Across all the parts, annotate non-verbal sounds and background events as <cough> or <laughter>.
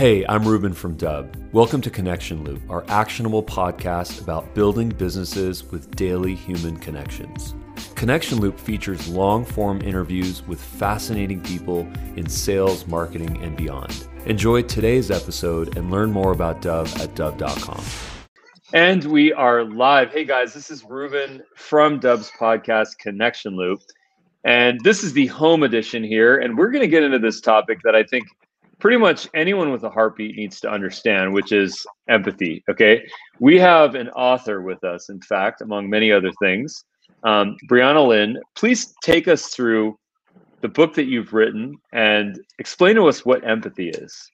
Hey, I'm Ruben from Dubb. Welcome to Connection Loop, our actionable podcast about building businesses with daily human connections. Connection Loop features long form interviews with fascinating people in sales, marketing, and beyond. Enjoy today's episode and learn more about Dubb at Dubb.com. And we are live. Hey guys, this is Ruben from Dubb's podcast, Connection Loop. And this is the home edition here. And we're going to get into this topic that I think pretty much anyone with a heartbeat needs to understand, which is empathy. Okay. We have an author with us, in fact, among many other things. Um, Breanna Lynn, please take us through the book that you've written and explain to us what empathy is.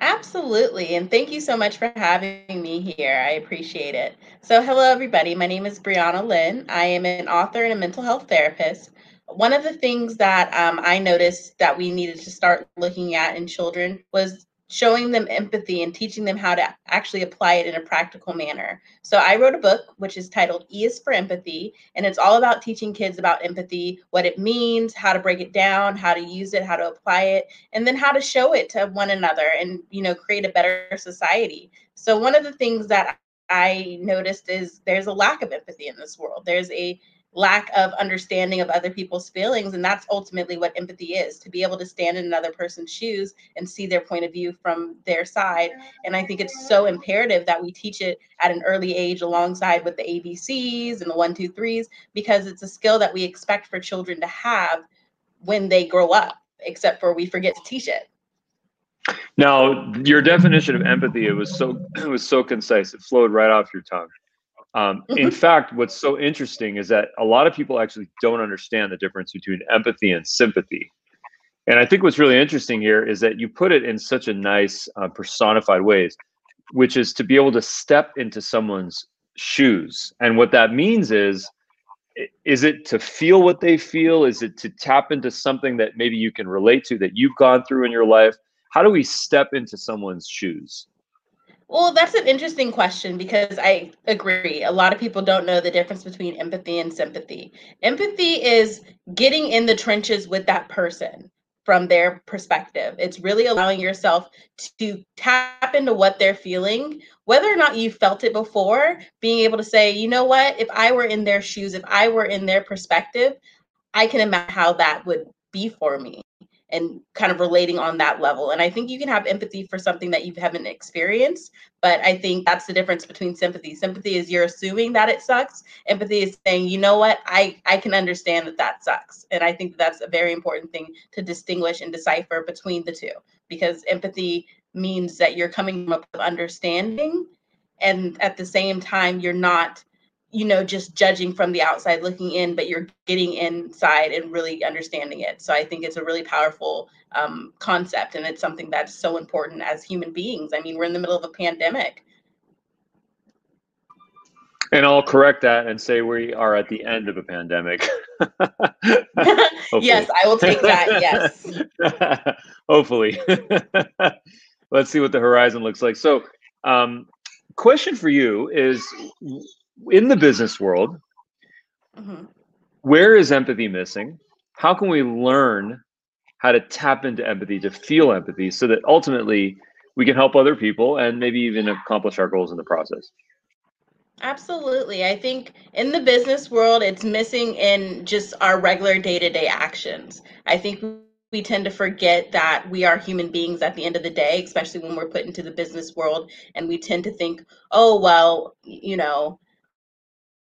Absolutely. And thank you so much for having me here. I appreciate it. So, hello, everybody. My name is Breanna Lynn. I am an author and a mental health therapist one of the things that um, I noticed that we needed to start looking at in children was showing them empathy and teaching them how to actually apply it in a practical manner. So I wrote a book which is titled E is for Empathy, and it's all about teaching kids about empathy, what it means, how to break it down, how to use it, how to apply it, and then how to show it to one another and you know create a better society. So one of the things that I noticed is there's a lack of empathy in this world. There's a lack of understanding of other people's feelings and that's ultimately what empathy is to be able to stand in another person's shoes and see their point of view from their side. And i think it's so imperative that we teach it at an early age alongside with the abcs and the one two threes because it's a skill that we expect for children to have when they grow up except for we forget to teach it. Now your definition of empathy it was so it was so concise it flowed right off your tongue um, in mm-hmm. fact, what's so interesting is that a lot of people actually don't understand the difference between empathy and sympathy. And I think what's really interesting here is that you put it in such a nice uh, personified ways, which is to be able to step into someone's shoes. And what that means is, is it to feel what they feel? Is it to tap into something that maybe you can relate to that you've gone through in your life? How do we step into someone's shoes? Well, that's an interesting question because I agree. A lot of people don't know the difference between empathy and sympathy. Empathy is getting in the trenches with that person from their perspective. It's really allowing yourself to tap into what they're feeling, whether or not you felt it before, being able to say, you know what, if I were in their shoes, if I were in their perspective, I can imagine how that would be for me and kind of relating on that level. And I think you can have empathy for something that you haven't experienced, but I think that's the difference between sympathy. Sympathy is you're assuming that it sucks. Empathy is saying, you know what, I I can understand that that sucks. And I think that's a very important thing to distinguish and decipher between the two, because empathy means that you're coming up with understanding, and at the same time, you're not you know just judging from the outside looking in but you're getting inside and really understanding it. So i think it's a really powerful um, concept and it's something that's so important as human beings. I mean we're in the middle of a pandemic. And i'll correct that and say we are at the end of a pandemic. <laughs> Yes i will take that yes. <laughs> Hopefully. <laughs> Let's see what the horizon looks like. So um, question for you is in the business world, mm-hmm. where is empathy missing? How can we learn how to tap into empathy, to feel empathy, so that ultimately we can help other people and maybe even accomplish our goals in the process? Absolutely. I think in the business world, it's missing in just our regular day to day actions. I think we tend to forget that we are human beings at the end of the day, especially when we're put into the business world. And we tend to think, oh, well, you know,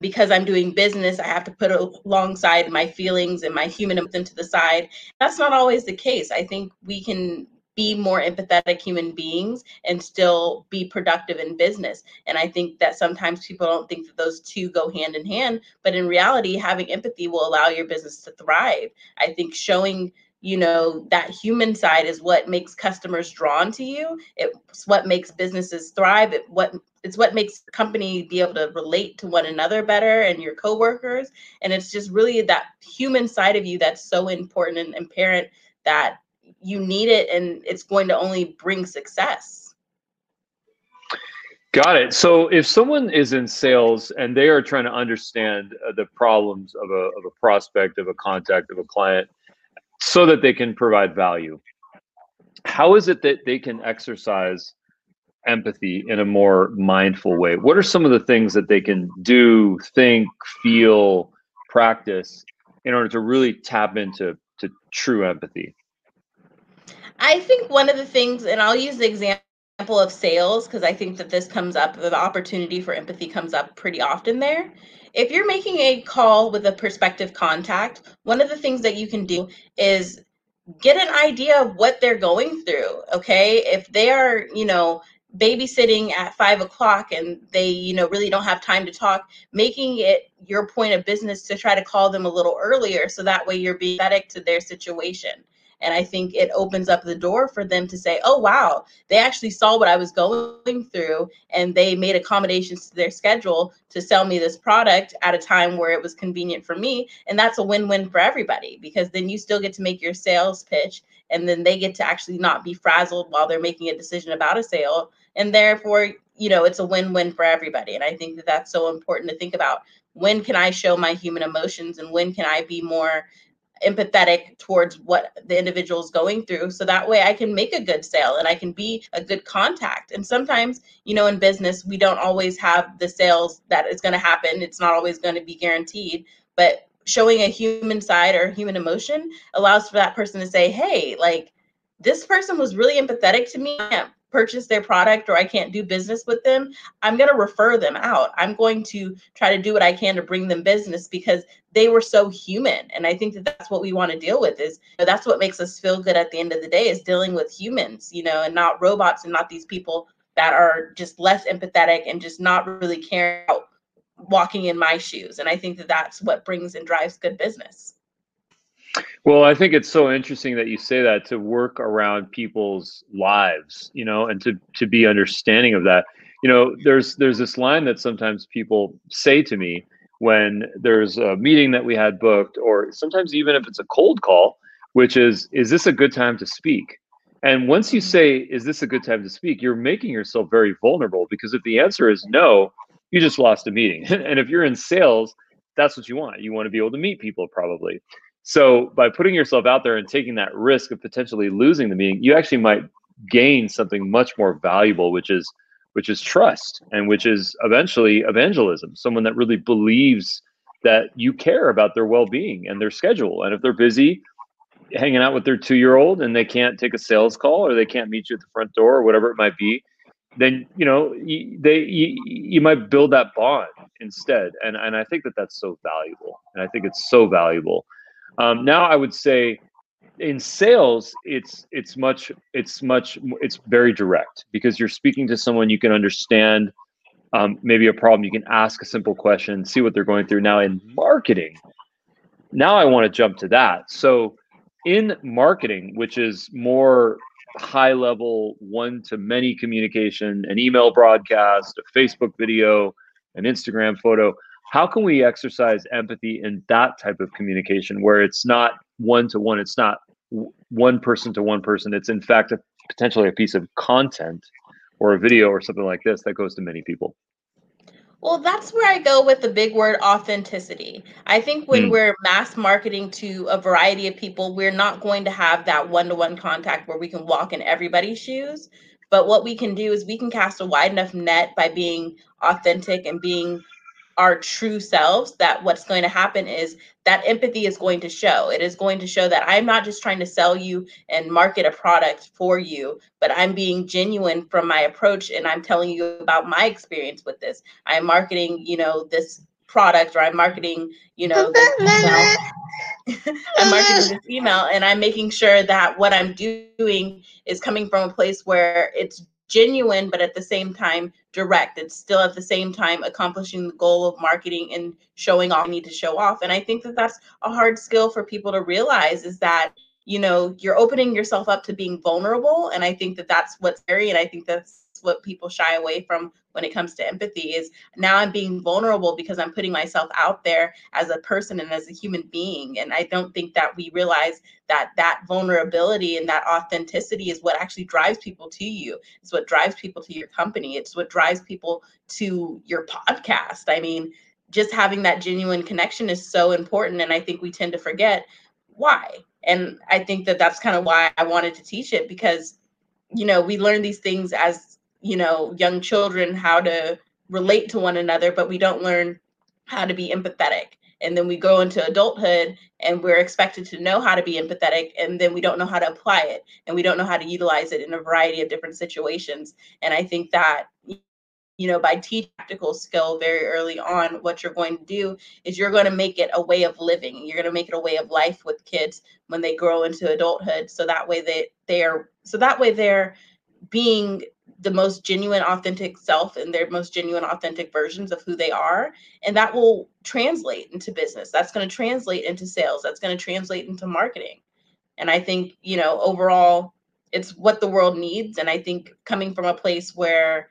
because I'm doing business, I have to put alongside my feelings and my human to the side. That's not always the case. I think we can be more empathetic human beings and still be productive in business. And I think that sometimes people don't think that those two go hand in hand, but in reality, having empathy will allow your business to thrive. I think showing you know that human side is what makes customers drawn to you. It's what makes businesses thrive. It what it's what makes the company be able to relate to one another better and your coworkers. And it's just really that human side of you that's so important and apparent that you need it and it's going to only bring success. Got it. So if someone is in sales and they are trying to understand uh, the problems of a, of a prospect of a contact of a client so that they can provide value. how is it that they can exercise empathy in a more mindful way? What are some of the things that they can do, think, feel, practice in order to really tap into to true empathy? I think one of the things, and I'll use the example of sales because I think that this comes up, the opportunity for empathy comes up pretty often there. If you're making a call with a prospective contact, one of the things that you can do is get an idea of what they're going through. Okay. If they are, you know, babysitting at five o'clock and they you know really don't have time to talk making it your point of business to try to call them a little earlier so that way you're being empathetic to their situation and I think it opens up the door for them to say, oh, wow, they actually saw what I was going through and they made accommodations to their schedule to sell me this product at a time where it was convenient for me. And that's a win win for everybody because then you still get to make your sales pitch and then they get to actually not be frazzled while they're making a decision about a sale. And therefore, you know, it's a win win for everybody. And I think that that's so important to think about when can I show my human emotions and when can I be more empathetic towards what the individual is going through so that way I can make a good sale and I can be a good contact. And sometimes, you know, in business, we don't always have the sales that is going to happen. It's not always going to be guaranteed, but showing a human side or human emotion allows for that person to say, "Hey, like this person was really empathetic to me purchase their product or I can't do business with them, I'm going to refer them out. I'm going to try to do what I can to bring them business because they were so human. And I think that that's what we want to deal with is you know, that's what makes us feel good at the end of the day is dealing with humans, you know, and not robots and not these people that are just less empathetic and just not really caring about walking in my shoes. And I think that that's what brings and drives good business. Well, I think it's so interesting that you say that to work around people's lives, you know, and to to be understanding of that. You know, there's there's this line that sometimes people say to me when there's a meeting that we had booked, or sometimes even if it's a cold call, which is, is this a good time to speak? And once you mm-hmm. say, is this a good time to speak, you're making yourself very vulnerable because if the answer is no, you just lost a meeting. <laughs> and if you're in sales, that's what you want. You want to be able to meet people probably. So by putting yourself out there and taking that risk of potentially losing the meeting, you actually might gain something much more valuable, which is which is trust and which is eventually evangelism. Someone that really believes that you care about their well-being and their schedule. And if they're busy hanging out with their two-year-old and they can't take a sales call or they can't meet you at the front door or whatever it might be, then you know they you, you might build that bond instead. And and I think that that's so valuable. And I think it's so valuable um, now I would say in sales it's it's much it's much it's very direct because you're speaking to someone you can understand um, maybe a problem you can ask a simple question see what they're going through. Now in marketing now i want to jump to that. So in marketing which is more high level one to many communication an email broadcast a facebook video an instagram photo how can we exercise empathy in that type of communication where it's not one to one it's not one person to one person it's in fact a, potentially a piece of content or a video or something like this that goes to many people well, that's where I go with the big word authenticity. I think when mm. we're mass marketing to a variety of people, we're not going to have that one to one contact where we can walk in everybody's shoes. But what we can do is we can cast a wide enough net by being authentic and being our true selves that what's going to happen is that empathy is going to show. It is going to show that i'm not just trying to sell you and market a product for you but i'm being genuine from my approach and i'm telling you about my experience with this. I'm marketing you know this product or i'm marketing you know <laughs> <laughs> i'm marketing this email and i'm making sure that what i'm doing is coming from a place where it's genuine, but at the same time direct. It's still at the same time accomplishing the goal of marketing and showing off. need to show off, and I think that that's a hard skill for people to realize is that you know you're opening yourself up to being vulnerable, and I think that that's what's scary, and I think that's what people shy away from when it comes to empathy is now I'm being vulnerable because I'm putting myself out there as a person and as a human being. And I don't think that we realize that that vulnerability and that authenticity is what actually drives people to you. It's what drives people to your company. It's what drives people to your podcast. I mean, just having that genuine connection is so important. And I think we tend to forget why And I think that that's kind of why I wanted to teach it because, you know, we learn these things as, you know, young children, how to relate to one another, but we don't learn how to be empathetic. And then we go into adulthood and we're expected to know how to be empathetic, and then we don't know how to apply it and we don't know how to utilize it in a variety of different situations. And I think that you know, by practical skill very early on, what you're going to do is you're going to make it a way of living. You're going to make it a way of life with kids when they grow into adulthood. So that way they they're so that way they're being the most genuine, authentic self and their most genuine, authentic versions of who they are. And that will translate into business. That's going to translate into sales. That's going to translate into marketing. And I think, you know, overall, it's what the world needs. And I think coming from a place where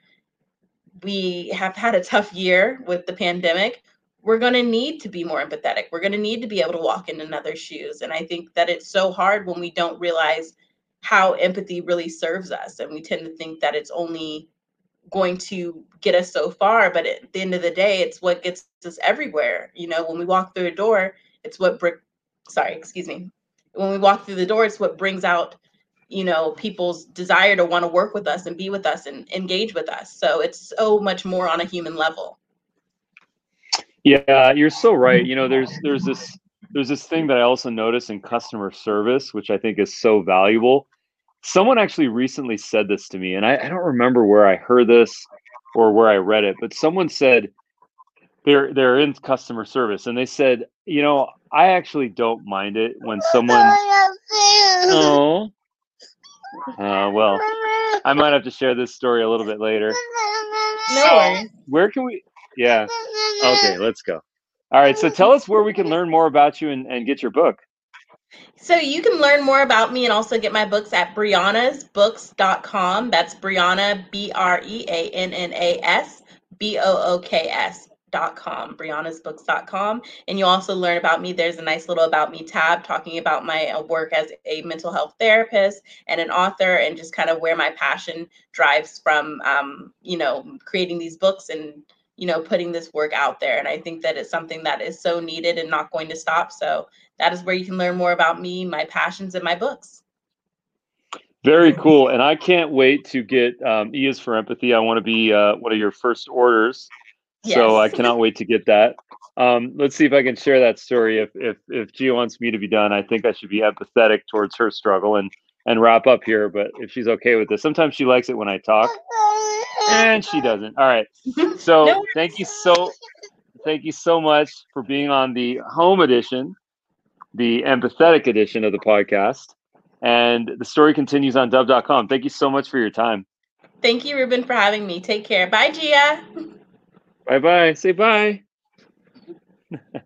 we have had a tough year with the pandemic, we're going to need to be more empathetic. We're going to need to be able to walk in another's shoes. And I think that it's so hard when we don't realize how empathy really serves us. And we tend to think that it's only going to get us so far. But at the end of the day, it's what gets us everywhere. You know, when we walk through a door, it's what, brick sorry, excuse me. When we walk through the door, it's what brings out you know people's desire to want to work with us and be with us and engage with us. So it's so much more on a human level. Yeah you're so right. You know there's there's this there's this thing that i also notice in customer service which i think is so valuable. Someone actually recently said this to me and I, I don't remember where i heard this or where i read it but someone said they're they're in customer service and they said you know i actually don't mind it when someone <laughs> oh uh, well, I might have to share this story a little bit later. No worries. Where can we? Yeah. Okay, let's go. All right. So tell us where we can learn more about you and, and get your book. So you can learn more about me and also get my books at breannasbooks.com. That's Breanna, B R E A N N A S B O O K S com, breannasbooks.com. And you also learn about me. There's a nice little about me tab talking about my uh, work as a mental health therapist and an author and just kind of where my passion drives from, um, you know, creating these books and, you know, putting this work out there. And I think that it's something that is so needed and not going to stop. So that is where you can learn more about me, my passions, and my books. Very cool. And I can't wait to get um, E is for Empathy. I want to be uh, one of your first orders. Yes. So I cannot wait to get that. Um, let's see if I can share that story. If if if Gia wants me to be done, I think I should be empathetic towards her struggle and and wrap up here. But if she's okay with this, sometimes she likes it when I talk, and she doesn't. All right. So <laughs> no thank you so thank you so much for being on the home edition, the empathetic edition of the podcast. And the story continues on Dubb.com. Thank you so much for your time. Thank you, Ruben, for having me. Take care. Bye, Gia. <laughs> Bye bye. Say bye. <laughs>